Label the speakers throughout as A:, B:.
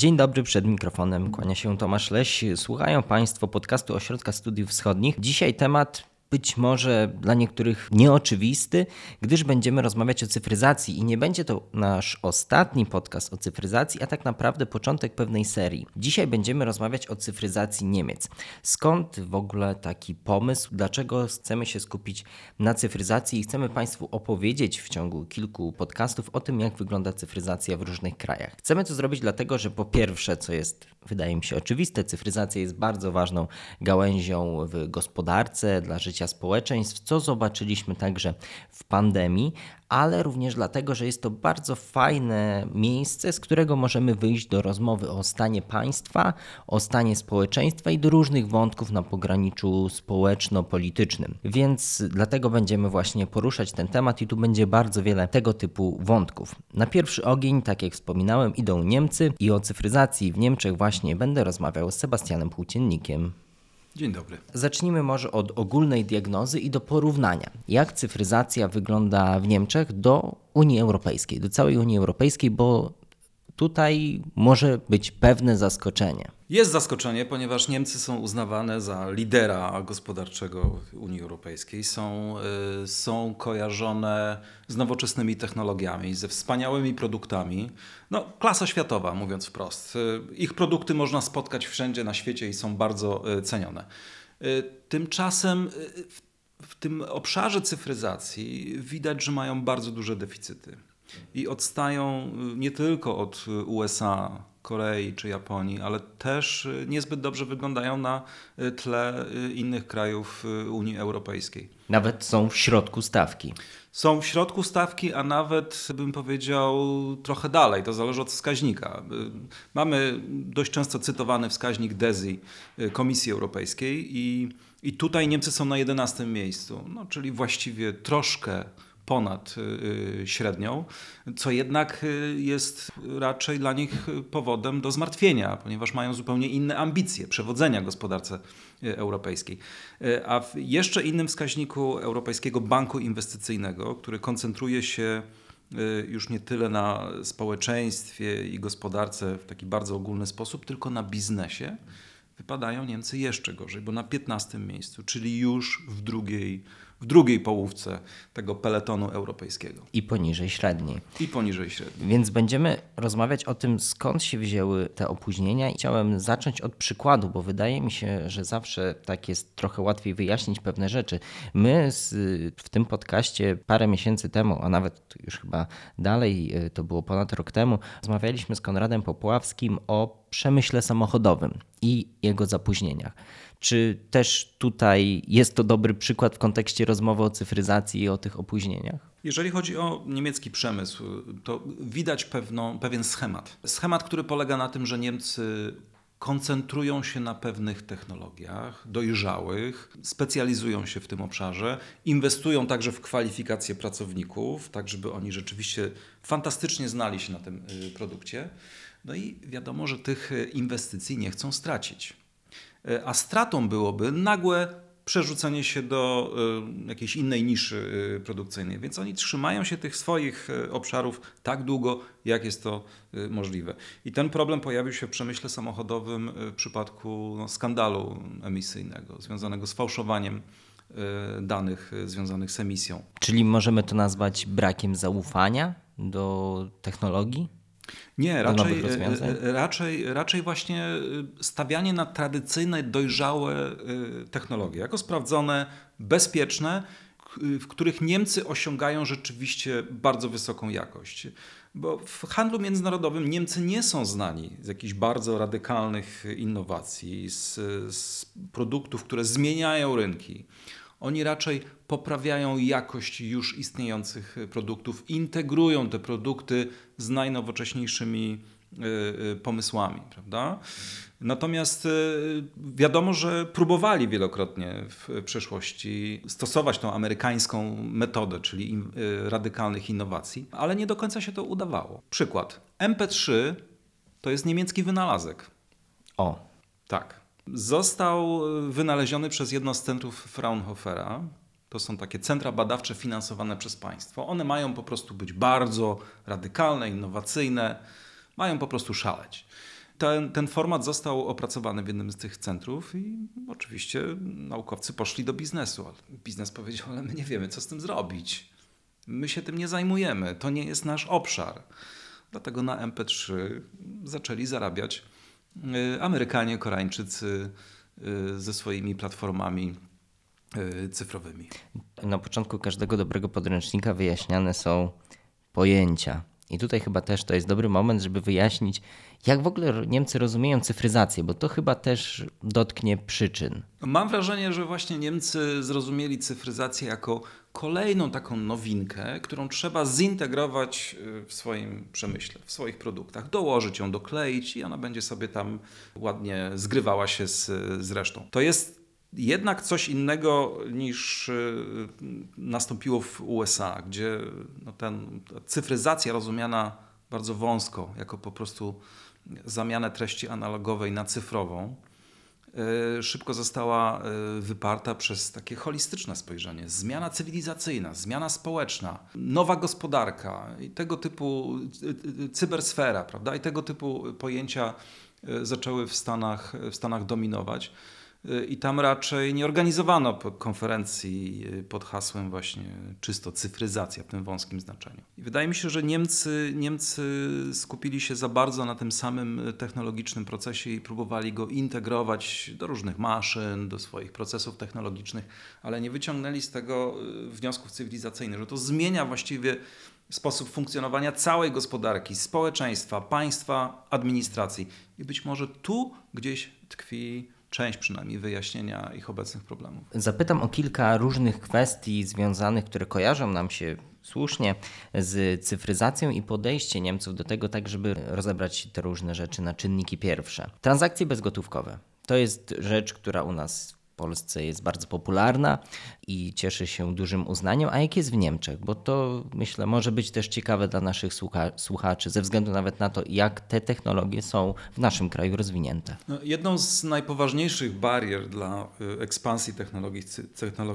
A: Dzień dobry, przed mikrofonem kłania się Tomasz Leś. Słuchają Państwo podcastu Ośrodka Studiów Wschodnich. Dzisiaj temat być może dla niektórych nieoczywisty, gdyż będziemy rozmawiać o cyfryzacji i nie będzie to nasz ostatni podcast o cyfryzacji, a tak naprawdę początek pewnej serii. Dzisiaj będziemy rozmawiać o cyfryzacji Niemiec. Skąd w ogóle taki pomysł? Dlaczego chcemy się skupić na cyfryzacji i chcemy Państwu opowiedzieć w ciągu kilku podcastów o tym, jak wygląda cyfryzacja w różnych krajach? Chcemy to zrobić dlatego, że po pierwsze, co jest wydaje mi się oczywiste, cyfryzacja jest bardzo ważną gałęzią w gospodarce dla życia społeczeństw, co zobaczyliśmy także w pandemii, ale również dlatego, że jest to bardzo fajne miejsce, z którego możemy wyjść do rozmowy o stanie państwa, o stanie społeczeństwa i do różnych wątków na pograniczu społeczno-politycznym. Więc dlatego będziemy właśnie poruszać ten temat i tu będzie bardzo wiele tego typu wątków. Na pierwszy ogień, tak jak wspominałem, idą Niemcy i o cyfryzacji w Niemczech właśnie będę rozmawiał z Sebastianem Płóciennikiem.
B: Dzień dobry.
A: Zacznijmy może od ogólnej diagnozy i do porównania. Jak cyfryzacja wygląda w Niemczech do Unii Europejskiej, do całej Unii Europejskiej, bo tutaj może być pewne zaskoczenie.
B: Jest zaskoczenie, ponieważ Niemcy są uznawane za lidera gospodarczego Unii Europejskiej. Są, y, są kojarzone z nowoczesnymi technologiami, ze wspaniałymi produktami. No, klasa światowa, mówiąc wprost. Y, ich produkty można spotkać wszędzie na świecie i są bardzo y, cenione. Tymczasem w, w tym obszarze cyfryzacji widać, że mają bardzo duże deficyty i odstają nie tylko od USA, Korei czy Japonii, ale też y, niezbyt dobrze wyglądają na y, tle y, innych krajów Unii Europejskiej.
A: Nawet są w środku stawki.
B: Są w środku stawki, a nawet bym powiedział trochę dalej. To zależy od wskaźnika. Mamy dość często cytowany wskaźnik DESI Komisji Europejskiej i, i tutaj Niemcy są na 11 miejscu, no, czyli właściwie troszkę ponad y, y, średnią, co jednak y, jest raczej dla nich powodem do zmartwienia, ponieważ mają zupełnie inne ambicje przewodzenia gospodarce europejskiej. A w jeszcze innym wskaźniku Europejskiego Banku Inwestycyjnego, który koncentruje się już nie tyle na społeczeństwie i gospodarce w taki bardzo ogólny sposób, tylko na biznesie, wypadają Niemcy jeszcze gorzej, bo na 15 miejscu, czyli już w drugiej w drugiej połówce tego peletonu europejskiego.
A: I poniżej średniej.
B: I poniżej średniej.
A: Więc będziemy rozmawiać o tym, skąd się wzięły te opóźnienia i chciałem zacząć od przykładu, bo wydaje mi się, że zawsze tak jest trochę łatwiej wyjaśnić pewne rzeczy. My z, w tym podcaście parę miesięcy temu, a nawet już chyba dalej, y, to było ponad rok temu, rozmawialiśmy z Konradem Popławskim o przemyśle samochodowym i jego zapóźnieniach. Czy też tutaj jest to dobry przykład w kontekście rozmowy o cyfryzacji i o tych opóźnieniach?
B: Jeżeli chodzi o niemiecki przemysł, to widać pewną, pewien schemat. Schemat, który polega na tym, że Niemcy koncentrują się na pewnych technologiach dojrzałych, specjalizują się w tym obszarze, inwestują także w kwalifikacje pracowników, tak żeby oni rzeczywiście fantastycznie znali się na tym y, produkcie. No i wiadomo, że tych y, inwestycji nie chcą stracić. E, a stratą byłoby nagłe przerzucenie się do e, jakiejś innej niszy e, produkcyjnej. Więc oni trzymają się tych swoich obszarów tak długo, jak jest to możliwe. I ten problem pojawił się w przemyśle samochodowym w przypadku no, skandalu emisyjnego związanego z fałszowaniem danych związanych z emisją.
A: Czyli możemy to nazwać brakiem zaufania do technologii?
B: Nie, raczej, e, e, raczej, raczej właśnie e, stawianie na tradycyjne, dojrzałe technologie, jako sprawdzone, bezpieczne, w których Niemcy osiągają rzeczywiście bardzo wysoką jakość. Bo w handlu międzynarodowym Niemcy nie są znani z jakichś bardzo radykalnych innowacji, z, z produktów, które zmieniają rynki. Oni raczej poprawiają jakość już istniejących produktów, integrują te produkty z najnowocześniejszymi y, y, pomysłami, prawda? Natomiast y, wiadomo, że próbowali wielokrotnie w przeszłości stosować tą amerykańską metodę, czyli radykalnych innowacji, ale nie do końca się to udawało. Przykład. MP3 to jest niemiecki wynalazek.
A: O.
B: Tak. Został wynaleziony przez jedno z centrów Fraunhofera. To są takie centra badawcze finansowane przez państwo. One mają po prostu być bardzo radykalne, innowacyjne, mają po prostu szaleć. ten, ten format został opracowany w jednym z tych centrów i oczywiście naukowcy poszli do biznesu. Ale biznes powiedział, ale my nie wiemy, co z tym zrobić. My się tym nie zajmujemy, to nie jest nasz obszar. Dlatego na MP3 zaczęli zarabiać Amerykanie, Koreańczycy y, ze swoimi platformami y, cyfrowymi.
A: Na początku każdego dobrego podręcznika wyjaśniane są pojęcia. I tutaj chyba też to jest dobry moment, żeby wyjaśnić, jak w ogóle Niemcy rozumieją cyfryzację, bo to chyba też dotknie przyczyn.
B: Mam wrażenie, że właśnie Niemcy zrozumieli cyfryzację jako kolejną taką nowinkę, którą trzeba zintegrować y, w swoim przemyśle, w swoich produktach, dołożyć ją, dokleić i ona będzie sobie tam ładnie zgrywała się z, z resztą. To jest jednak coś innego niż y, nastąpiło w USA, gdzie no ten, cyfryzacja rozumiana bardzo wąsko, jako po prostu zamianę treści analogowej na cyfrową, szybko została y, wyparta przez takie holistyczne spojrzenie. Zmiana cywilizacyjna, zmiana społeczna, nowa gospodarka i tego typu cybersfera, prawda? I tego typu pojęcia zaczęły w Stanach, w Stanach dominować. I tam raczej nie organizowano konferencji y, pod hasłem właśnie czysto cyfryzacja w tym wąskim znaczeniu. I wydaje mi się, że Niemcy, Niemcy skupili się za bardzo na tym samym technologicznym procesie i próbowali go integrować do różnych maszyn, do swoich procesów technologicznych, ale nie wyciągnęli z tego y, wniosków cywilizacyjnych, że to zmienia właściwie sposób funkcjonowania całej gospodarki, społeczeństwa, państwa, administracji. I być może tu gdzieś tkwi część przynajmniej wyjaśnienia ich obecnych problemów.
A: Zapytam o kilka różnych kwestii związanych, które kojarzą nam się słusznie z cyfryzacją i podejście Niemców do tego, tak żeby rozebrać te różne rzeczy na czynniki pierwsze. Transakcje bezgotówkowe. To jest rzecz, która u nas Polsce jest bardzo popularna i cieszy się dużym uznaniem. A jak jest w Niemczech? Bo to myślę może być też ciekawe dla naszych słucha słuchaczy, ze względu nawet na to, jak te technologie są w naszym kraju rozwinięte.
B: No, jedną z najpoważniejszych barier dla y, ekspansji technologii,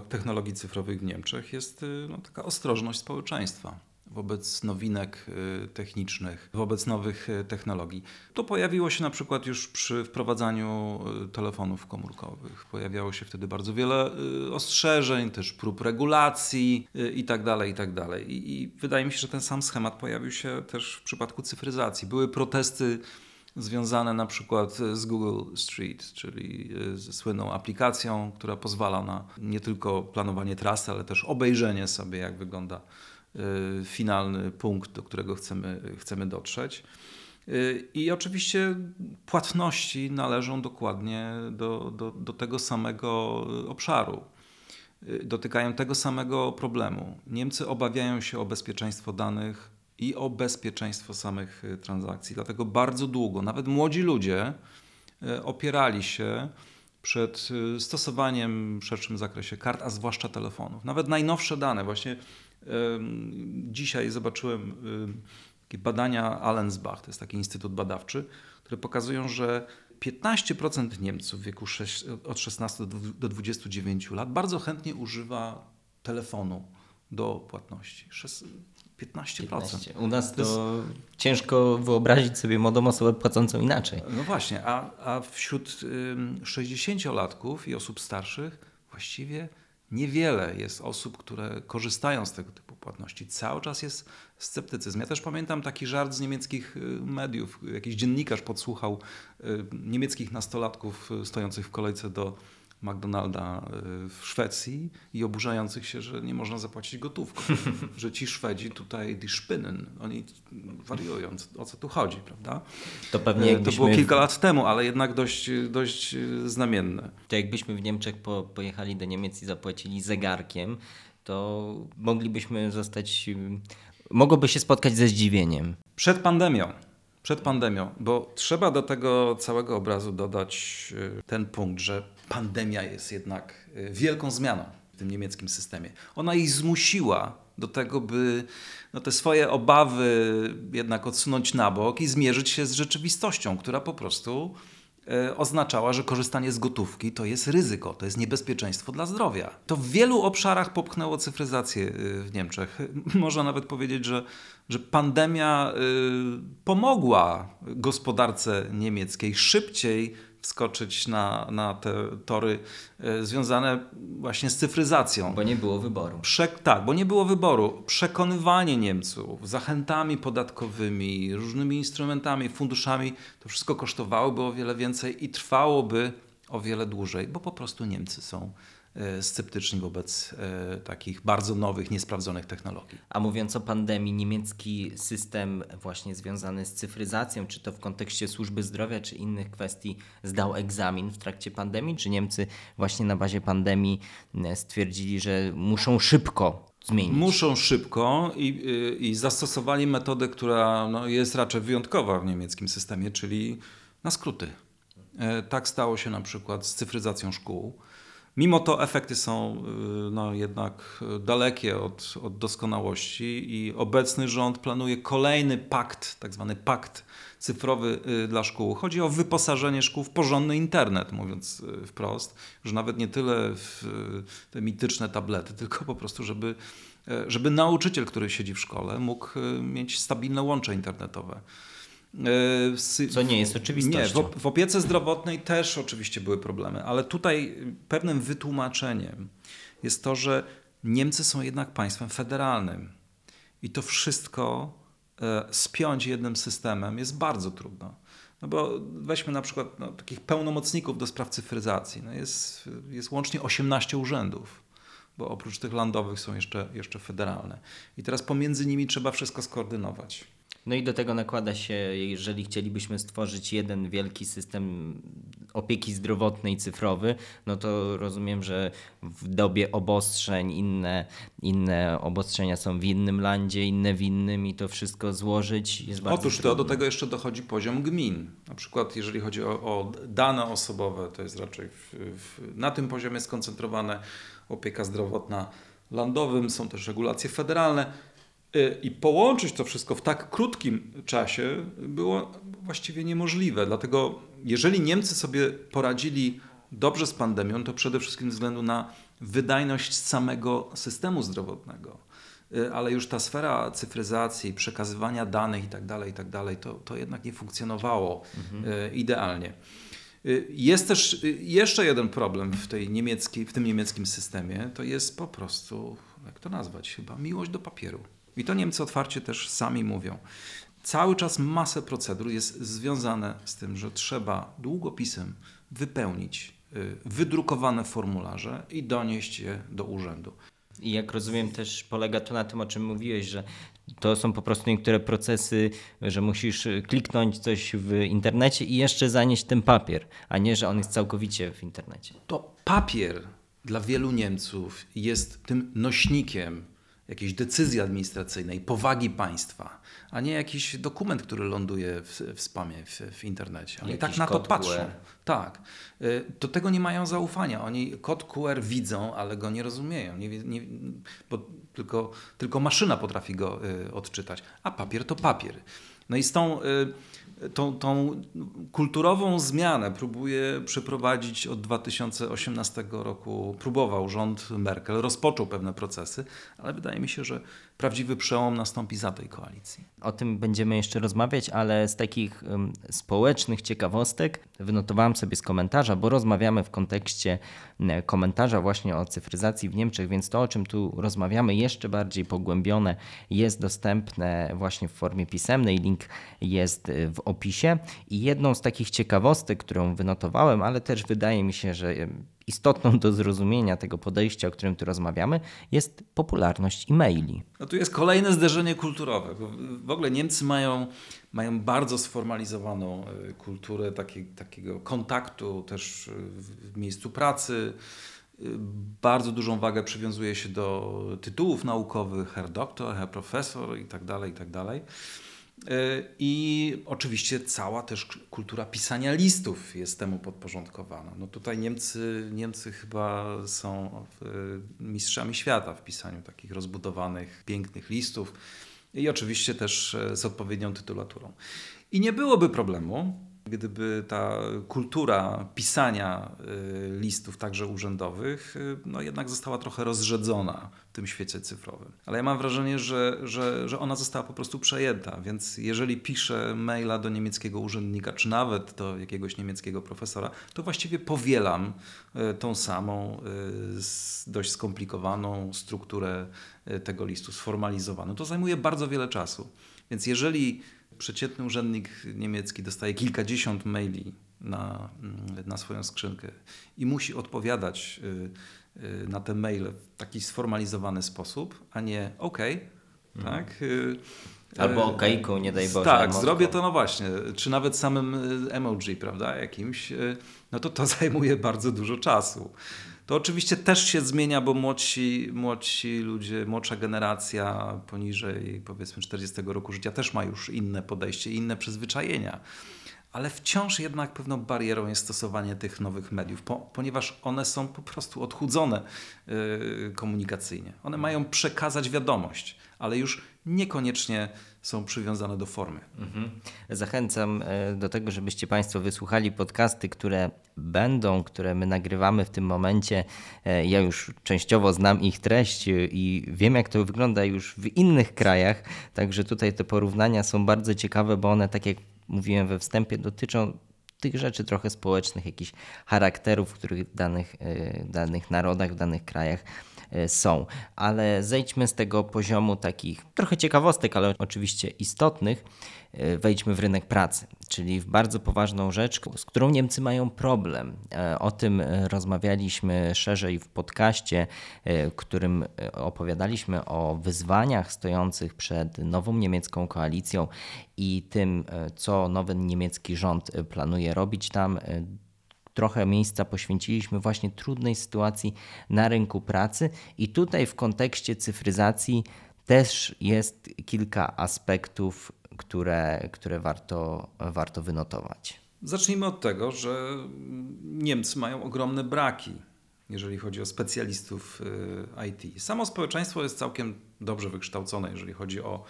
B: technologii cyfrowych w Niemczech jest y, no, taka ostrożność społeczeństwa wobec nowinek y, technicznych, wobec nowych y, technologii. To pojawiło się na przykład już przy wprowadzaniu y, telefonów komórkowych. Pojawiało się wtedy bardzo wiele ostrzeżeń, też prób regulacji itd. Tak itd. Tak I wydaje mi się, że ten sam schemat pojawił się też w przypadku cyfryzacji. Były protesty związane na przykład z Google Street, czyli ze słynną aplikacją, która pozwala na nie tylko planowanie trasy, ale też obejrzenie sobie, jak wygląda finalny punkt, do którego chcemy, chcemy dotrzeć. Y, I oczywiście płatności należą dokładnie do, do, do tego samego obszaru. Y, dotykają tego samego problemu. Niemcy obawiają się o bezpieczeństwo danych i o bezpieczeństwo samych transakcji. Dlatego bardzo długo, nawet młodzi ludzie opierali się przed stosowaniem w szerszym zakresie kart, a zwłaszcza telefonów. Nawet najnowsze dane, właśnie Dzisiaj zobaczyłem takie badania Allensbach, to jest taki instytut badawczy, które pokazują, że 15% Niemców w wieku 6, od 16 do 29 lat bardzo chętnie używa telefonu do płatności. 15%. 15.
A: U nas to, to jest... ciężko wyobrazić sobie młodą osobę płacącą inaczej.
B: No właśnie, a, a wśród 60-latków i osób starszych właściwie Niewiele jest osób, które korzystają z tego typu płatności. Cały czas jest sceptycyzm. Ja też pamiętam taki żart z niemieckich y, mediów. Jakiś dziennikarz podsłuchał y, niemieckich nastolatków y, stojących w kolejce do McDonalda y, w Szwecji i oburzających się, że nie można zapłacić gotówką. że ci Szwedzi tutaj, die Spinnen, oni wariują, o co tu chodzi, prawda?
A: To pewnie jakbyśmy...
B: To było kilka lat temu, ale jednak dość, dość y, znamienne.
A: To jakbyśmy w Niemczech po, pojechali do Niemiec i zapłacili zegarkiem, to moglibyśmy zostać... Mogłoby się spotkać ze zdziwieniem.
B: Przed pandemią przed pandemią, bo trzeba do tego całego obrazu dodać ten punkt, że pandemia jest jednak y, wielką zmianą w tym niemieckim systemie. Ona ich zmusiła do tego, by no, te swoje obawy jednak odsunąć na bok i zmierzyć się z rzeczywistością, która po prostu e, oznaczała, że korzystanie z gotówki to jest ryzyko, to jest niebezpieczeństwo dla zdrowia. To w wielu obszarach popchnęło cyfryzację e, w Niemczech. Można nawet powiedzieć, że, że pandemia pomogła gospodarce niemieckiej szybciej wskoczyć na, na te tory e, związane właśnie z cyfryzacją.
A: Bo nie było wyboru.
B: Prze tak, bo nie było wyboru. Przekonywanie Niemców zachętami podatkowymi, różnymi instrumentami, funduszami, to wszystko kosztowałoby o wiele więcej i trwałoby o wiele dłużej, bo po prostu Niemcy są sceptyczni wobec e, takich bardzo nowych, niesprawdzonych technologii.
A: A mówiąc o pandemii, niemiecki system właśnie związany z cyfryzacją, czy to w kontekście służby zdrowia, czy innych kwestii, zdał egzamin w trakcie pandemii? Czy Niemcy właśnie na bazie pandemii e, stwierdzili, że muszą szybko zmienić?
B: Muszą szybko i, i zastosowali metodę, która no, jest raczej wyjątkowa w niemieckim systemie, czyli na skróty. Tak stało się na przykład z cyfryzacją szkół. Mimo to efekty są y, no, jednak dalekie od, od doskonałości i obecny rząd planuje kolejny pakt, tak zwany pakt cyfrowy y, dla szkół. Chodzi o wyposażenie szkół w porządny internet, mówiąc y, wprost, że nawet nie tyle w te mityczne tablety, tylko po prostu, żeby, żeby nauczyciel, który siedzi w szkole, mógł mieć stabilne łącze internetowe.
A: E, Co nie jest oczywistością.
B: Nie, w, opiece zdrowotnej też oczywiście były problemy, ale tutaj pewnym wytłumaczeniem jest to, że Niemcy są jednak państwem federalnym i to wszystko e, spiąć jednym systemem jest bardzo trudno. No bo weźmy na przykład no, takich pełnomocników do spraw cyfryzacji. No jest, jest łącznie 18 urzędów, bo oprócz tych landowych są jeszcze, jeszcze federalne. I teraz pomiędzy nimi trzeba wszystko skoordynować.
A: No i do tego nakłada się, jeżeli chcielibyśmy stworzyć jeden wielki system opieki zdrowotnej cyfrowy, no to rozumiem, że w dobie obostrzeń inne, inne obostrzenia są w innym landzie, inne w innym i to wszystko złożyć jest bardzo
B: Otóż
A: to
B: do tego jeszcze dochodzi poziom gmin. Na przykład jeżeli chodzi o, o dane osobowe, to jest raczej w, w, na tym poziomie skoncentrowane opieka zdrowotna landowym, są też regulacje federalne I połączyć to wszystko w tak krótkim czasie było właściwie niemożliwe. Dlatego, jeżeli Niemcy sobie poradzili dobrze z pandemią, to przede wszystkim ze względu na wydajność samego systemu zdrowotnego. Y, ale już ta sfera cyfryzacji, przekazywania danych itd., tak itd., tak to, to jednak nie funkcjonowało mhm. Y, idealnie. Jest też jeszcze jeden problem w, tej niemieckiej, w tym niemieckim systemie, to jest po prostu, jak to nazwać chyba, miłość do papieru. I to Niemcy otwarcie też sami mówią. Cały czas masę procedur jest związane z tym, że trzeba długopisem wypełnić y, wydrukowane formularze i donieść je do urzędu.
A: I jak rozumiem, też polega to na tym, o czym mówiłeś, że to są po prostu niektóre procesy, że musisz kliknąć coś w internecie i jeszcze zanieść ten papier, a nie, że on jest całkowicie w internecie.
B: To papier dla wielu Niemców jest tym nośnikiem jakiejś decyzji administracyjnej, powagi państwa, a nie jakiś dokument, który ląduje w, w spamie w, w internecie. Oni tak na to patrzą. QR. Tak. Y, do tego nie mają zaufania. Oni kod QR widzą, ale go nie rozumieją, nie, nie, bo tylko, tylko maszyna potrafi go y, odczytać, a papier to papier. No i z tą y, tą, tą kulturową zmianę próbuje przeprowadzić od 2018 roku. Próbował rząd Merkel, rozpoczął pewne procesy, ale wydaje mi się, że prawdziwy przełom nastąpi za tej koalicji.
A: O tym będziemy jeszcze rozmawiać, ale z takich um, społecznych ciekawostek wynotowałem sobie z komentarza, bo rozmawiamy w kontekście komentarza właśnie o cyfryzacji w Niemczech, więc to, o czym tu rozmawiamy, jeszcze bardziej pogłębione, jest dostępne właśnie w formie pisemnej. Link jest w opisie. I jedną z takich ciekawostek, którą wynotowałem, ale też wydaje mi się, że istotną do zrozumienia tego podejścia, o którym tu rozmawiamy, jest popularność e-maili.
B: No tu jest kolejne zderzenie kulturowe. W ogóle Niemcy mają, mają bardzo sformalizowaną e, kulturę taki, takiego kontaktu też w miejscu pracy. E, bardzo dużą wagę przywiązuje się do tytułów naukowych, herr doktor, herr profesor itd., tak itd. E, I oczywiście cała też kultura pisania listów jest temu podporządkowana. No tutaj Niemcy, Niemcy chyba są mistrzami świata w pisaniu takich rozbudowanych, pięknych listów i oczywiście też e, z odpowiednią tytulaturą. I nie byłoby problemu, gdyby ta kultura pisania y, listów, także urzędowych, y, no jednak została trochę rozrzedzona w tym świecie cyfrowym. Ale ja mam wrażenie, że, że, że ona została po prostu przejęta, więc jeżeli piszę maila do niemieckiego urzędnika, czy nawet do jakiegoś niemieckiego profesora, to właściwie powielam y, tą samą, dość skomplikowaną strukturę tego listu, sformalizowaną. To zajmuje bardzo wiele czasu. Więc jeżeli przeciętny urzędnik niemiecki dostaje kilkadziesiąt maili na, mm, na swoją skrzynkę i musi odpowiadać y, y, na te maile w taki sformalizowany sposób, a nie OK, mhm. tak? Y,
A: Albo okejką, nie daj Boże.
B: Tak, zrobię to, no właśnie, czy nawet samym emoji, prawda, jakimś, no to to zajmuje bardzo dużo czasu. To oczywiście też się zmienia, bo młodsi, młodsi ludzie, młodsza generacja poniżej powiedzmy 40 roku życia też ma już inne podejście, inne przyzwyczajenia. Ale wciąż jednak pewną barierą jest stosowanie tych nowych mediów, po, ponieważ one są po prostu odchudzone yy, komunikacyjnie. One mają przekazać wiadomość, ale już niekoniecznie są przywiązane do formy. Mhm.
A: Zachęcam e, do tego, żebyście Państwo wysłuchali podcasty, które będą, które my nagrywamy w tym momencie. E, ja już częściowo znam ich treść i wiem, jak to wygląda już w innych krajach, także tutaj te porównania są bardzo ciekawe, bo one, tak jak mówiłem we wstępie, dotyczą tych rzeczy trochę społecznych, jakichś charakterów, których w danych, e, danych narodach, w danych krajach są. Ale zejdźmy z tego poziomu takich trochę ciekawostek, ale oczywiście istotnych, e, wejdźmy w rynek pracy, czyli w bardzo poważną rzecz, z którą Niemcy mają problem. E, o tym rozmawialiśmy szerzej w podcaście, w którym opowiadaliśmy o wyzwaniach stojących przed nową niemiecką koalicją i tym, co nowy niemiecki rząd planuje robić tam trochę miejsca poświęciliśmy właśnie trudnej sytuacji na rynku pracy i tutaj w kontekście cyfryzacji też jest kilka aspektów, które, które warto, warto wynotować.
B: Zacznijmy od tego, że Niemcy mają ogromne braki, jeżeli chodzi o specjalistów y, IT. Samo społeczeństwo jest całkiem dobrze wykształcone, jeżeli chodzi o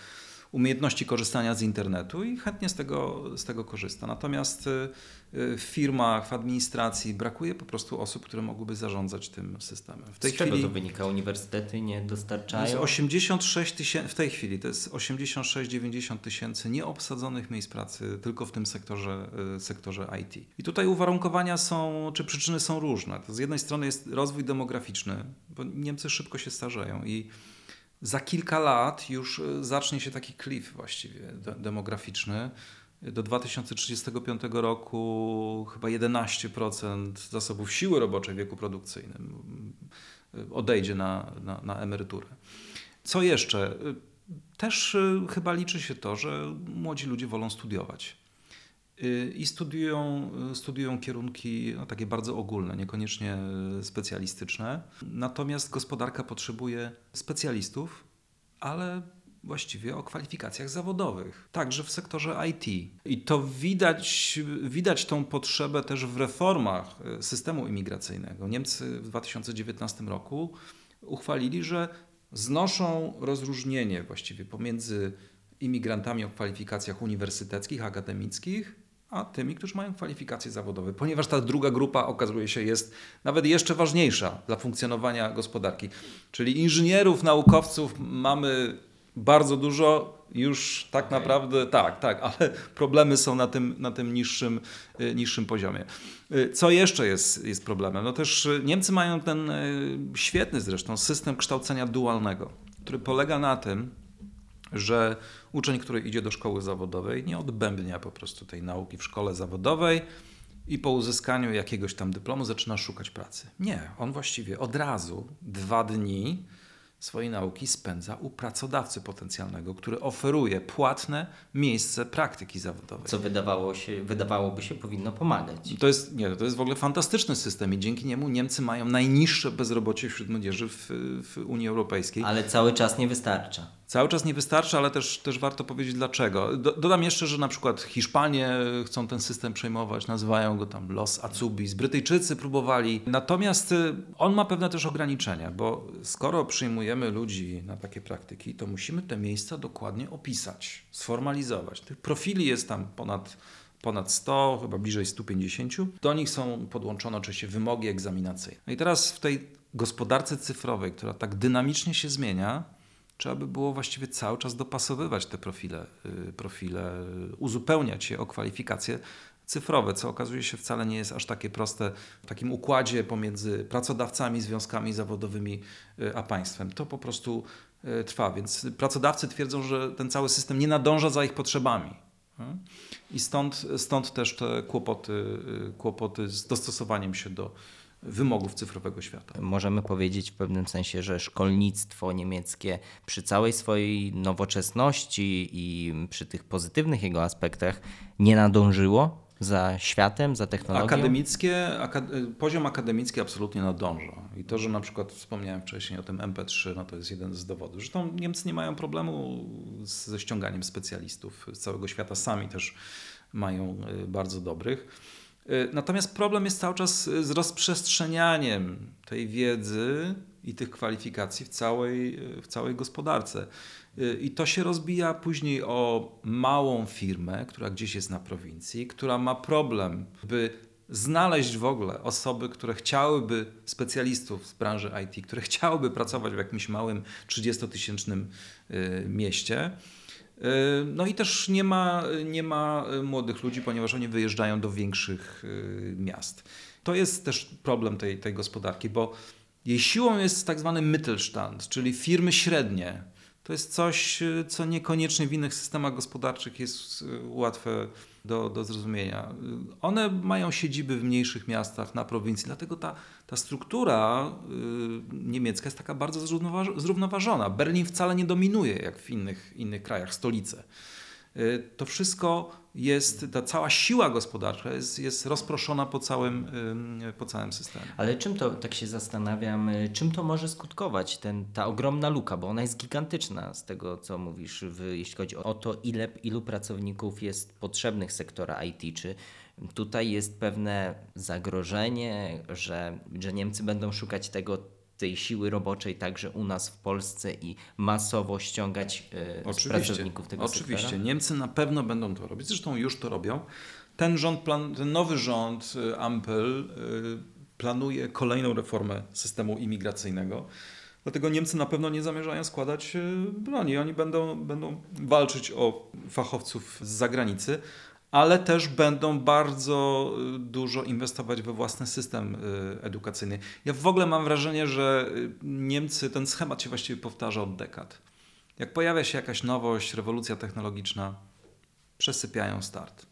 B: umiejętności korzystania z internetu i chętnie z tego, z tego korzysta. Natomiast y, y, w firmach, w administracji brakuje po prostu osób, które mogłyby zarządzać tym systemem.
A: W tej z chwili, czego to wynika? Uniwersytety nie dostarczają?
B: 86 tysięcy, w tej chwili to jest 86-90 tysięcy nieobsadzonych miejsc pracy tylko w tym sektorze, y, sektorze IT. I tutaj uwarunkowania są, czy przyczyny są różne. To z jednej strony jest rozwój demograficzny, bo Niemcy szybko się starzeją i za kilka lat już e, zacznie się taki cliff właściwie demograficzny. Do 2035 roku chyba 11% zasobów siły roboczej w wieku produkcyjnym e, odejdzie na, na, na emeryturę. Co jeszcze? E, też chyba liczy się to, że młodzi ludzie wolą studiować. I studiują, studiują kierunki no, takie bardzo ogólne, niekoniecznie specjalistyczne. Natomiast gospodarka potrzebuje specjalistów, ale właściwie o kwalifikacjach zawodowych, także w sektorze IT. I to widać, widać tą potrzebę też w reformach systemu imigracyjnego. Niemcy w 2019 roku uchwalili, że znoszą rozróżnienie właściwie pomiędzy imigrantami o kwalifikacjach uniwersyteckich, akademickich a tymi, którzy mają kwalifikacje zawodowe, ponieważ ta druga grupa okazuje się jest nawet jeszcze ważniejsza dla funkcjonowania gospodarki. Czyli inżynierów, naukowców mamy bardzo dużo, już tak okay. naprawdę tak, tak, ale problemy są na tym, na tym niższym, y, niższym poziomie. Y, co jeszcze jest, jest problemem? No też Niemcy mają ten y, świetny zresztą system kształcenia dualnego, który polega na tym, że uczeń, który idzie do szkoły zawodowej, nie odbębnia po prostu tej nauki w szkole zawodowej i po uzyskaniu jakiegoś tam dyplomu zaczyna szukać pracy. Nie, on właściwie od razu dwa dni swojej nauki spędza u pracodawcy potencjalnego, który oferuje płatne miejsce praktyki zawodowej.
A: Co wydawało się, wydawałoby się powinno pomagać.
B: To jest, nie, to jest w ogóle fantastyczny system i dzięki niemu Niemcy mają najniższe bezrobocie wśród młodzieży w, w Unii Europejskiej.
A: Ale cały czas nie wystarcza.
B: Cały czas nie wystarczy, ale też, też warto powiedzieć dlaczego. Do, dodam jeszcze, że na przykład Hiszpanie chcą ten system przejmować, nazywają go tam Los Azubis, Brytyjczycy próbowali. Natomiast y, on ma pewne też ograniczenia, bo skoro przyjmujemy ludzi na takie praktyki, to musimy te miejsca dokładnie opisać, sformalizować. Tych profili jest tam ponad ponad 100, chyba bliżej 150. Do nich są podłączone oczywiście wymogi egzaminacyjne. No i teraz w tej gospodarce cyfrowej, która tak dynamicznie się zmienia, trzeba by było właściwie cały czas dopasowywać te profile, y, profile uzupełniać je o kwalifikacje cyfrowe, co okazuje się wcale nie jest aż takie proste w takim układzie pomiędzy pracodawcami, związkami zawodowymi y, a państwem. To po prostu y, trwa, więc pracodawcy twierdzą, że ten cały system nie nadąża za ich potrzebami. I stąd, stąd też te kłopoty, kłopoty z dostosowaniem się do, wymogów cyfrowego świata.
A: Możemy powiedzieć w pewnym sensie, że szkolnictwo niemieckie przy całej swojej nowoczesności i przy tych pozytywnych jego aspektach nie nadążyło za światem, za technologią?
B: Akademickie, akad poziom akademicki absolutnie nadąża. I to, że na przykład wspomniałem wcześniej o tym MP3, no to jest jeden z dowodów. Zresztą Niemcy nie mają problemu ze ściąganiem specjalistów z całego świata, sami też mają y, bardzo dobrych. Y, natomiast problem jest cały czas z rozprzestrzenianiem tej wiedzy i tych kwalifikacji w całej, y, w całej gospodarce. Y, I to się rozbija później o małą firmę, która gdzieś jest na prowincji, która ma problem, by znaleźć w ogóle osoby, które chciałyby, specjalistów z branży IT, które chciałyby pracować w jakimś małym 30-tysięcznym mieście no i też nie ma, nie ma młodych ludzi, ponieważ oni wyjeżdżają do większych e, miast. To jest też problem tej, tej gospodarki, bo jej siłą jest tak zwany Mittelstand, czyli firmy średnie. To jest coś, co niekoniecznie w innych systemach gospodarczych jest e, łatwe do, do zrozumienia. One mają siedziby w mniejszych miastach, na prowincji, dlatego ta, ta struktura y, niemiecka jest taka bardzo zrównoważona. Berlin wcale nie dominuje jak w innych, innych krajach, stolice. Y, to wszystko jest, ta cała siła gospodarcza jest, jest rozproszona po całym, po całym systemie.
A: Ale czym to, tak się zastanawiam, y, czym to może skutkować, ten, ta ogromna luka, bo ona jest gigantyczna z tego, co mówisz, w, jeśli chodzi o to, ile, ilu pracowników jest potrzebnych sektora IT, czy tutaj jest pewne zagrożenie, że, że Niemcy będą szukać tego tej siły roboczej także u nas w Polsce i masowo ściągać e, pracowników tego
B: Oczywiście,
A: sektora?
B: Niemcy na pewno będą to robić, zresztą już to robią. Ten rząd, plan, ten nowy rząd e, Ampel e, planuje kolejną reformę systemu imigracyjnego. Dlatego Niemcy na pewno nie zamierzają składać broni. Oni będą, będą walczyć o fachowców z zagranicy, ale też będą bardzo y, dużo inwestować we własny system y, edukacyjny. Ja w ogóle mam wrażenie, że y, Niemcy, ten schemat się właściwie powtarza od dekad. Jak pojawia się jakaś nowość, rewolucja technologiczna, przesypiają start.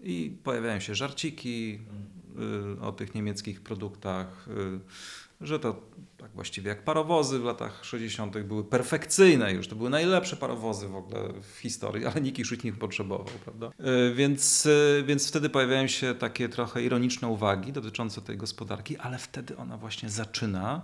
B: I pojawiają się żarciki o tych niemieckich produktach że to tak właściwie jak parowozy w latach 60. były perfekcyjne już, to były najlepsze parowozy w ogóle w historii, ale nikt już ich nie potrzebował, prawda? E, więc, e, więc wtedy pojawiają się takie trochę ironiczne uwagi dotyczące tej gospodarki, ale wtedy ona właśnie zaczyna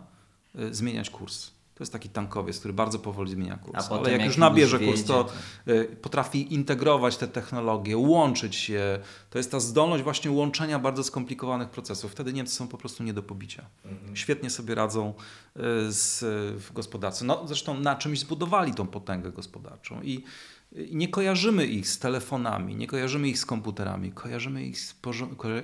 B: e, zmieniać kurs. To jest taki tankowiec, który bardzo powoli zmienia kurs. Ale jak, jak już nabierze już kurs, to y, potrafi integrować te technologie, łączyć je. To jest ta zdolność właśnie łączenia bardzo skomplikowanych procesów. Wtedy Niemcy są po prostu nie do pobicia. Mhm. Świetnie sobie radzą y, z, w gospodarce. No, zresztą na czymś zbudowali tą potęgę gospodarczą. I, i nie kojarzymy ich z telefonami, nie kojarzymy ich z komputerami, kojarzymy, ich z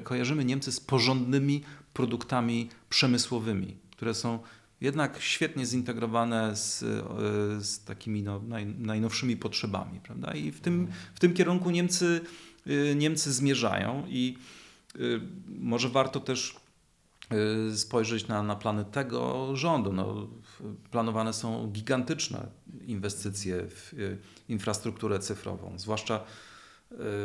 B: kojarzymy Niemcy z porządnymi produktami przemysłowymi, które są jednak świetnie zintegrowane z, e, z takimi no, naj, najnowszymi potrzebami. Prawda? I w tym, w tym kierunku Niemcy, e, Niemcy zmierzają i e, może warto też spojrzeć na, na plany tego rządu. No, planowane są gigantyczne inwestycje w infrastrukturę cyfrową, zwłaszcza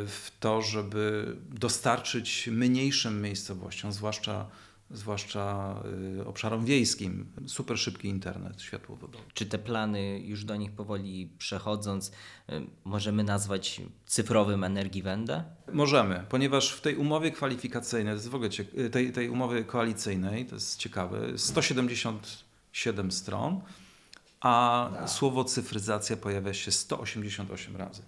B: w to, żeby dostarczyć mniejszym miejscowościom, zwłaszcza zwłaszcza y, obszarom wiejskim, super szybki internet światłowodowy.
A: Czy te plany, już do nich powoli przechodząc, y, możemy nazwać cyfrowym Energiewende?
B: Możemy, ponieważ w tej umowie kwalifikacyjnej, to jest w ogóle y, tej, tej umowy koalicyjnej, to jest ciekawe, 177 stron, a no. słowo cyfryzacja pojawia się 188 razy.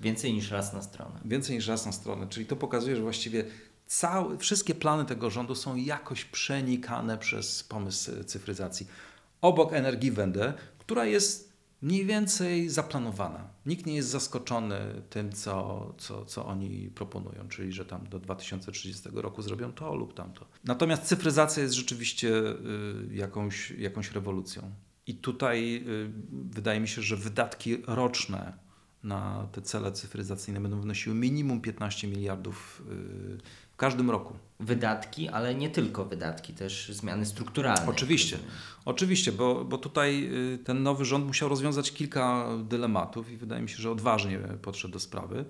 A: Więcej niż raz na stronę.
B: Więcej niż raz na stronę, czyli to pokazuje, że właściwie Całe, wszystkie plany tego rządu są jakoś przenikane przez pomysł cyfryzacji. Obok Energiewende, która jest mniej więcej zaplanowana. Nikt nie jest zaskoczony tym, co, co, co oni proponują, czyli że tam do 2030 roku zrobią to lub tamto. Natomiast cyfryzacja jest rzeczywiście y, jakąś, jakąś rewolucją. I tutaj y, wydaje mi się, że wydatki roczne na te cele cyfryzacyjne będą wynosiły minimum 15 miliardów y, każdym roku.
A: Wydatki, ale nie tylko wydatki, też zmiany strukturalne.
B: Oczywiście, oczywiście, bo, bo tutaj y, ten nowy rząd musiał rozwiązać kilka dylematów i wydaje mi się, że odważnie podszedł do sprawy.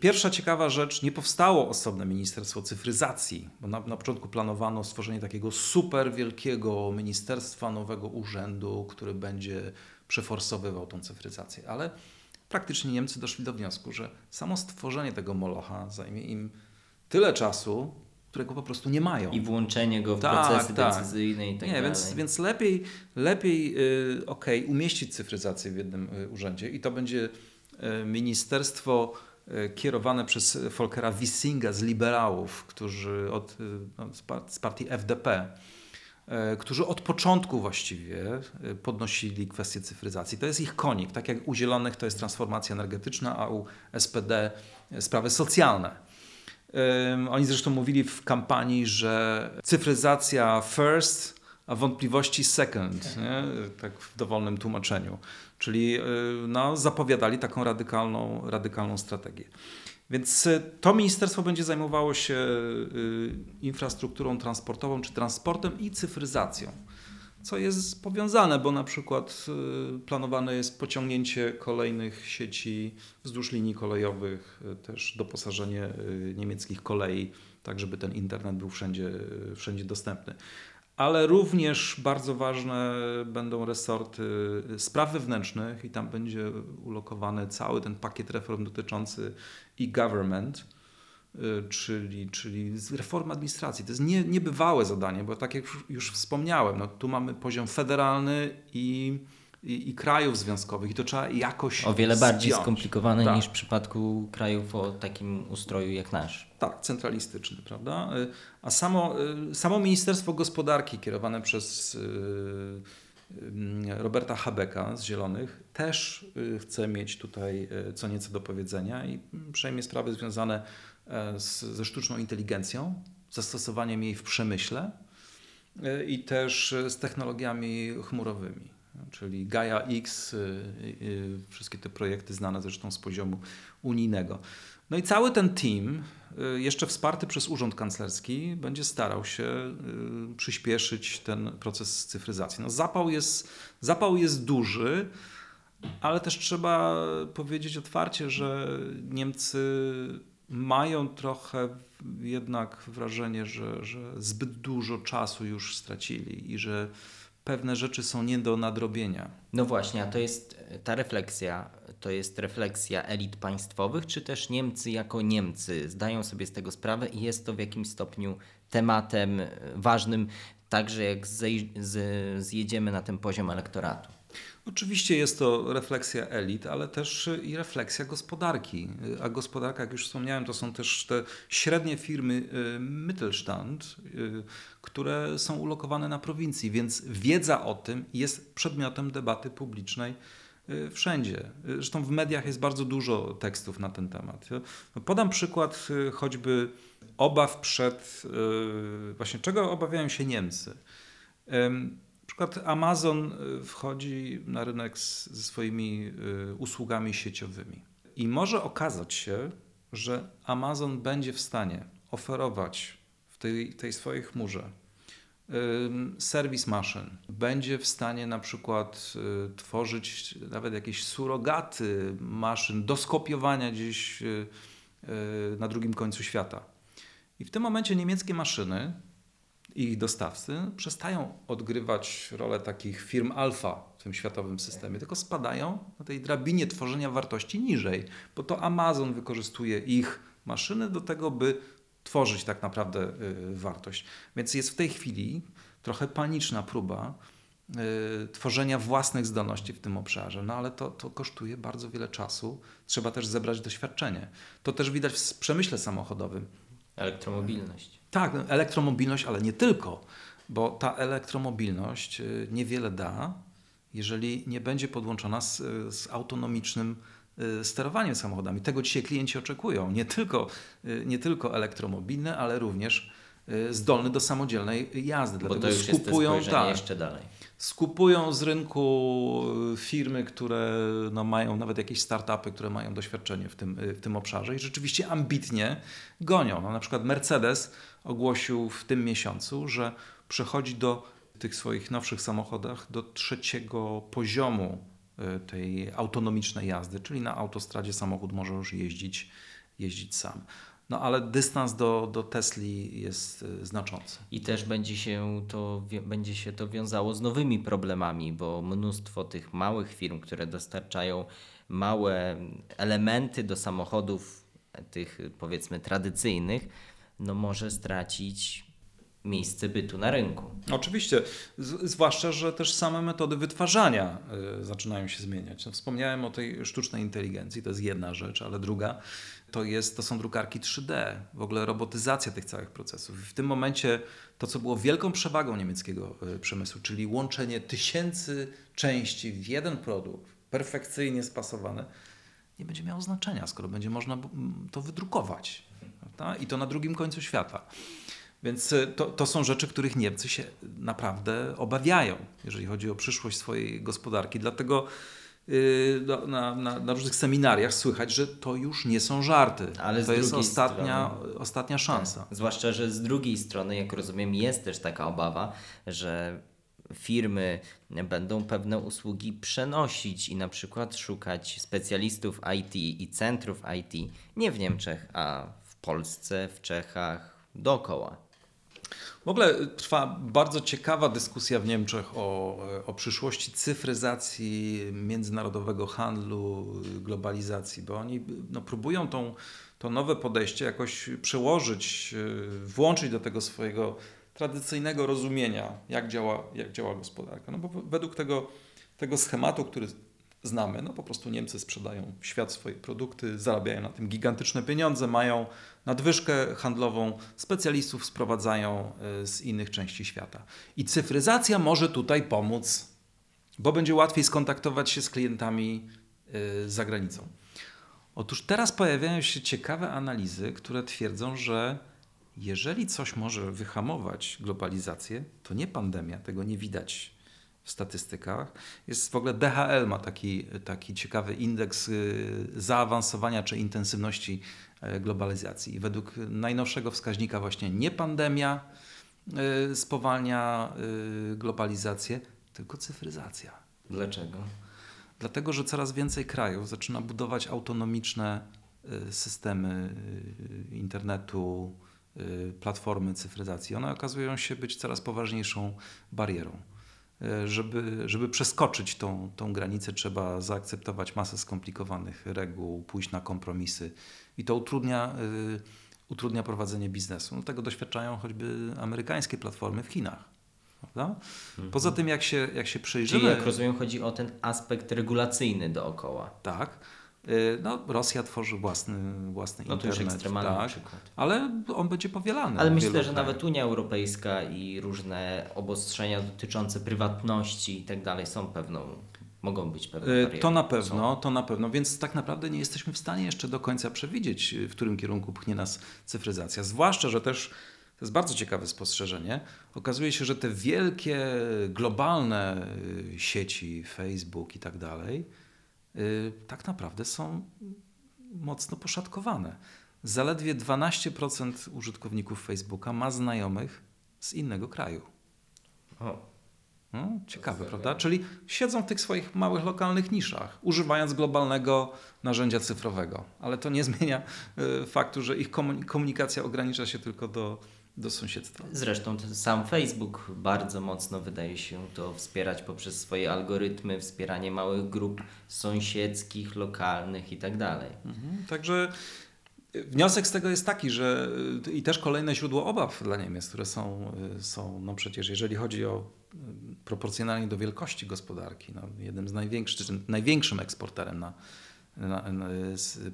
B: Pierwsza ciekawa rzecz, nie powstało osobne Ministerstwo Cyfryzacji, bo na, na początku planowano stworzenie takiego super wielkiego ministerstwa, nowego urzędu, który będzie przeforsowywał tą cyfryzację, ale praktycznie Niemcy doszli do wniosku, że samo stworzenie tego molocha zajmie im tyle czasu, którego po prostu nie mają.
A: I włączenie go w tak, procesy tak. decyzyjne i tak
B: nie,
A: dalej.
B: Więc, więc lepiej, lepiej yy, okay, umieścić cyfryzację w jednym y, urzędzie i to będzie y, ministerstwo y, kierowane przez Volkera Wissinga z liberałów, którzy od, no, z partii FDP którzy od początku właściwie podnosili kwestię cyfryzacji. To jest ich konik, tak jak u Zielonych to jest transformacja energetyczna, a u SPD sprawy socjalne. Oni zresztą mówili w kampanii, że cyfryzacja first, a wątpliwości second, nie? tak w dowolnym tłumaczeniu. Czyli e, no, zapowiadali taką radykalną, radykalną strategię. Więc y, to ministerstwo będzie zajmowało się y, infrastrukturą transportową, czy transportem i cyfryzacją, co jest powiązane, bo na przykład y, planowane jest pociągnięcie kolejnych sieci wzdłuż linii kolejowych, też doposażenie niemieckich kolei, tak żeby ten internet był wszędzie, wszędzie dostępny. Ale również bardzo ważne będą resorty spraw wewnętrznych i tam będzie ulokowany cały ten pakiet reform dotyczący e-government, y, czyli, czyli reformy administracji. To jest nie, niebywałe zadanie, bo tak jak już wspomniałem, no, tu mamy poziom federalny i i, i, krajów związkowych i to trzeba jakoś
A: O wiele
B: zdjąć.
A: bardziej skomplikowane tak. niż w przypadku krajów o takim ustroju jak nasz.
B: Tak, centralistyczny, prawda? A samo, samo Ministerstwo Gospodarki kierowane przez y, Roberta Habeka z Zielonych też y, chce mieć tutaj y, co nieco do powiedzenia i przejmie sprawy związane z, ze sztuczną inteligencją, zastosowaniem jej w przemyśle i też z technologiami chmurowymi czyli Gaia X, wszystkie te projekty znane zresztą z poziomu unijnego. No i cały ten team, jeszcze wsparty przez Urząd Kanclerski, będzie starał się przyspieszyć ten proces cyfryzacji. No zapał, jest, zapał jest duży, ale też trzeba powiedzieć otwarcie, że Niemcy mają trochę jednak wrażenie, że, że zbyt dużo czasu już stracili i że pewne rzeczy są nie do nadrobienia.
A: No właśnie, a to jest ta refleksja, to jest refleksja elit państwowych, czy też Niemcy jako Niemcy zdają sobie z tego sprawę i jest to w jakimś stopniu tematem ważnym, także jak zjedziemy na ten poziom elektoratu.
B: Oczywiście jest to refleksja elit, ale też i refleksja gospodarki. A gospodarka, jak już wspomniałem, to są też te średnie firmy y, Mittelstand, y, które są ulokowane na prowincji, więc wiedza o tym jest przedmiotem debaty publicznej y, wszędzie. Zresztą w mediach jest bardzo dużo tekstów na ten temat. Podam przykład choćby obaw przed, właśnie czego obawiają się Niemcy przykład Amazon y, wchodzi na rynek ze swoimi y, usługami sieciowymi. I może okazać się, że Amazon będzie w stanie oferować w tej, tej swojej chmurze serwis maszyn. Będzie w stanie na przykład y, tworzyć nawet jakieś surogaty maszyn do skopiowania gdzieś na drugim końcu świata. I w tym momencie niemieckie maszyny ich dostawcy przestają odgrywać rolę takich firm alfa w tym światowym systemie, tylko spadają na tej drabinie tworzenia wartości niżej, bo to Amazon wykorzystuje ich maszyny do tego, by tworzyć tak naprawdę y, wartość. Więc jest w tej chwili trochę paniczna próba y, tworzenia własnych zdolności w tym obszarze, no ale to, to kosztuje bardzo wiele czasu. Trzeba też zebrać doświadczenie. To też widać w przemyśle samochodowym.
A: Elektromobilność.
B: Tak, no, elektromobilność, ale nie tylko, bo ta elektromobilność y, niewiele da, jeżeli nie będzie podłączona z, z autonomicznym y, sterowaniem samochodami. Tego dzisiaj klienci oczekują. Nie tylko, y, nie tylko elektromobilny, ale również zdolny do samodzielnej jazdy.
A: Bo
B: Dlatego
A: to już
B: skupują,
A: jest
B: tak,
A: jeszcze dalej.
B: Skupują z rynku firmy, które no, mają nawet jakieś startupy, które mają doświadczenie w tym, w tym obszarze i rzeczywiście ambitnie gonią. No, na przykład Mercedes ogłosił w tym miesiącu, że przechodzi do tych swoich nowszych samochodach do trzeciego poziomu y, tej autonomicznej jazdy, czyli na autostradzie samochód może już jeździć, jeździć sam. No ale dystans do, do Tesli jest y, znaczący.
A: I też będzie się, to, będzie się to wiązało z nowymi problemami, bo mnóstwo tych małych firm, które dostarczają małe elementy do samochodów, tych powiedzmy tradycyjnych, no może stracić miejsce bytu na rynku.
B: Oczywiście, z, zwłaszcza, że też same metody wytwarzania y, zaczynają się zmieniać. No, wspomniałem o tej sztucznej inteligencji, to jest jedna rzecz, ale druga to, jest, to są drukarki 3D, w ogóle robotyzacja tych całych procesów. W tym momencie to, co było wielką przewagą niemieckiego y, przemysłu, czyli łączenie tysięcy części w jeden produkt, perfekcyjnie spasowane, nie będzie miało znaczenia, skoro będzie można to wydrukować. Prawda? I to na drugim końcu świata. Więc y, to, to są rzeczy, których Niemcy się naprawdę obawiają, jeżeli chodzi o przyszłość swojej gospodarki. Dlatego yy, na, na, na, różnych seminariach słychać, że to już nie są żarty. Ale to jest ostatnia, strony, ostatnia szansa.
A: Tak. Zwłaszcza, że z drugiej strony, jak rozumiem, jest też taka obawa, że firmy będą pewne usługi przenosić i na przykład szukać specjalistów IT i centrów IT nie w Niemczech, a w Polsce, w Czechach, dookoła.
B: W ogóle trwa bardzo ciekawa dyskusja w Niemczech o, o przyszłości cyfryzacji międzynarodowego handlu, globalizacji, bo oni no, próbują tą, to nowe podejście jakoś przełożyć, włączyć do tego swojego tradycyjnego rozumienia, jak działa, jak działa gospodarka. No bo według tego, tego schematu, który znamy. No po prostu Niemcy sprzedają w świat swoje produkty, zarabiają na tym gigantyczne pieniądze, mają nadwyżkę handlową, specjalistów sprowadzają e, z innych części świata. I cyfryzacja może tutaj pomóc, bo będzie łatwiej skontaktować się z klientami e, za granicą. Otóż teraz pojawiają się ciekawe analizy, które twierdzą, że jeżeli coś może wyhamować globalizację, to nie pandemia, tego nie widać w statystykach. Jest w ogóle DHL ma taki, taki ciekawy indeks y, zaawansowania czy intensywności e, globalizacji. I według najnowszego wskaźnika właśnie nie pandemia y, spowalnia y, globalizację, tylko cyfryzacja.
A: Dlaczego?
B: Dlatego, że coraz więcej krajów zaczyna budować autonomiczne systemy internetu, platformy cyfryzacji. One okazują się być coraz poważniejszą barierą. E, żeby, żeby przeskoczyć tą, tą granicę, trzeba zaakceptować masę skomplikowanych reguł, pójść na kompromisy i to utrudnia, y, utrudnia prowadzenie biznesu. No, tego doświadczają choćby amerykańskie platformy w Chinach. Prawda? Mhm. Poza tym, jak się, jak się przyjrzymy.
A: Czyli, jak rozumiem, chodzi o ten aspekt regulacyjny dookoła.
B: Tak. Y, no, Rosja tworzy własny, własny no, internet.
A: To już ekstremalny tak, przykład.
B: Ale on będzie powielany.
A: Ale myślę, że krajach. nawet Unia Europejska i różne obostrzenia dotyczące prywatności i tak dalej są pewną mogą być pewne y, bariery.
B: To na pewno, to na pewno, więc tak naprawdę nie jesteśmy w stanie jeszcze do końca przewidzieć, w którym kierunku pchnie nas cyfryzacja. Zwłaszcza, że też to jest bardzo ciekawe spostrzeżenie. Okazuje się, że te wielkie, globalne y, sieci, Facebook i tak dalej, Y, tak naprawdę są mocno poszatkowane. Zaledwie 12% użytkowników Facebooka ma znajomych z innego kraju. O. No, ciekawe, prawda? Czyli siedzą w tych swoich małych, lokalnych niszach, używając globalnego narzędzia cyfrowego. Ale to nie zmienia y, faktu, że ich komunikacja ogranicza się tylko do, do sąsiedztwa.
A: Zresztą sam Facebook bardzo mocno wydaje się to wspierać poprzez swoje algorytmy, wspieranie małych grup sąsiedzkich, lokalnych i tak dalej.
B: Mhm, także wniosek z tego jest taki, że i też kolejne źródło obaw dla Niemiec, które są, są no przecież jeżeli chodzi o proporcjonalnie do wielkości gospodarki, no jednym z największych, największym eksporterem na, na, na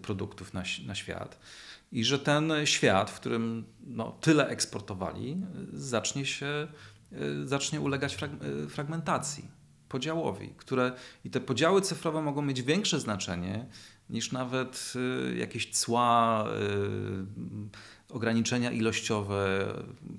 B: produktów na, na świat i że ten świat, w którym no, tyle eksportowali, zacznie się, zacznie ulegać frag fragmentacji. podziałowi, które i te podziały cyfrowe mogą mieć większe znaczenie niż nawet y, jakieś cła, ograniczenia ilościowe,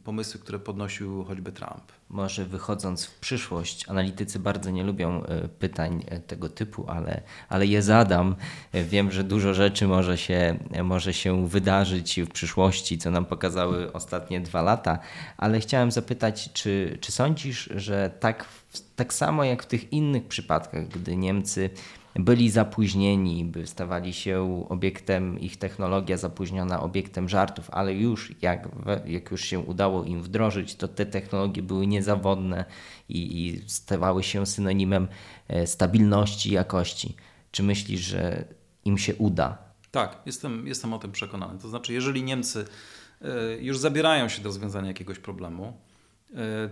B: pomysły, które podnosił choćby Trump.
A: Może wychodząc w przyszłość, analitycy bardzo nie lubią y, pytań tego typu, ale, ale je zadam. Wiem, że dużo rzeczy może się, może się wydarzyć w przyszłości, co nam pokazały ostatnie dwa lata, ale chciałem zapytać, czy, czy sądzisz, że tak, tak samo jak w tych innych przypadkach, gdy Niemcy byli zapóźnieni, by stawali się obiektem, ich technologia zapóźniona obiektem żartów, ale już jak, jak już się udało im wdrożyć, to te technologie były niezawodne i, i stawały się synonimem e, stabilności i jakości. Czy myślisz, że im się uda?
B: Tak, jestem, jestem o tym przekonany. To znaczy, jeżeli Niemcy e, już zabierają się do rozwiązania jakiegoś problemu,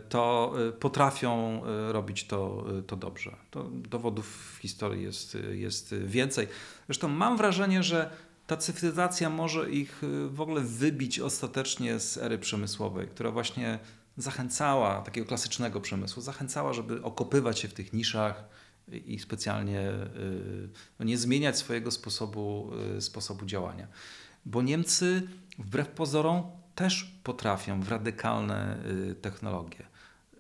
B: to e, potrafią e, robić to, to dobrze. To dowodów w historii jest, jest więcej. Zresztą mam wrażenie, że ta cyfryzacja może ich w ogóle wybić ostatecznie z ery przemysłowej, która właśnie zachęcała, takiego klasycznego przemysłu, zachęcała, żeby okopywać się w tych niszach i specjalnie no nie zmieniać swojego sposobu, sposobu działania. Bo Niemcy, wbrew pozorom, też potrafią w radykalne y, technologie,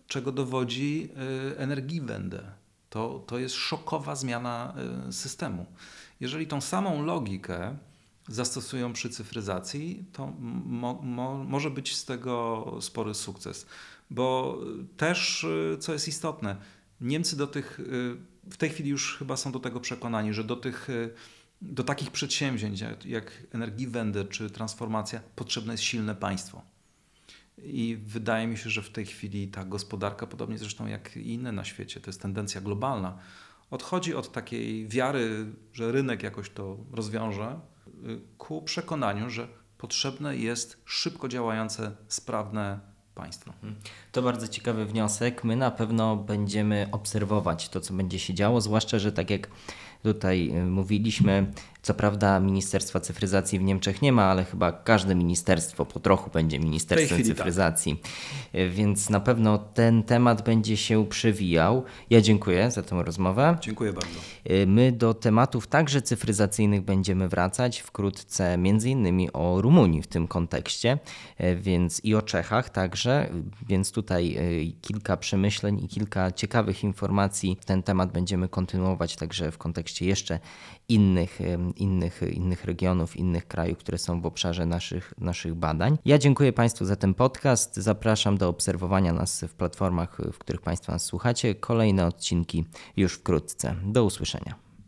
B: czego dowodzi y, Energiewende. To, to jest szokowa zmiana y, systemu. Jeżeli tą samą logikę zastosują przy cyfryzacji, to mo, mo, może być z tego spory sukces. Bo też, co jest istotne, Niemcy do tych, w tej chwili już chyba są do tego przekonani, że do tych do takich przedsięwzięć jak Energiewende czy transformacja potrzebne jest silne państwo. I wydaje mi się, że w tej chwili ta gospodarka, podobnie zresztą jak inne na świecie, to jest tendencja globalna, odchodzi od takiej wiary, że rynek jakoś to rozwiąże, ku przekonaniu, że potrzebne jest szybko działające, sprawne państwo.
A: To bardzo ciekawy wniosek. My na pewno będziemy obserwować to, co będzie się działo, zwłaszcza, że tak jak tutaj y, mówiliśmy, co prawda Ministerstwa Cyfryzacji w Niemczech nie ma, ale chyba każde ministerstwo po trochu będzie Ministerstwem tak. Cyfryzacji. Tak. Więc na pewno ten temat będzie się przewijał. Ja dziękuję za tę rozmowę.
B: Dziękuję bardzo.
A: Y, my do tematów także cyfryzacyjnych będziemy wracać wkrótce, między innymi o Rumunii w tym kontekście, więc i o Czechach także, więc tutaj kilka przemyśleń i kilka ciekawych informacji. Ten temat będziemy kontynuować także w kontekście jeszcze innych innych, innych regionów, innych krajów, które są w obszarze naszych, naszych badań. Ja dziękuję Państwu za ten podcast. Zapraszam do obserwowania nas w platformach, w których Państwo nas słuchacie. Kolejne odcinki już wkrótce. Do usłyszenia.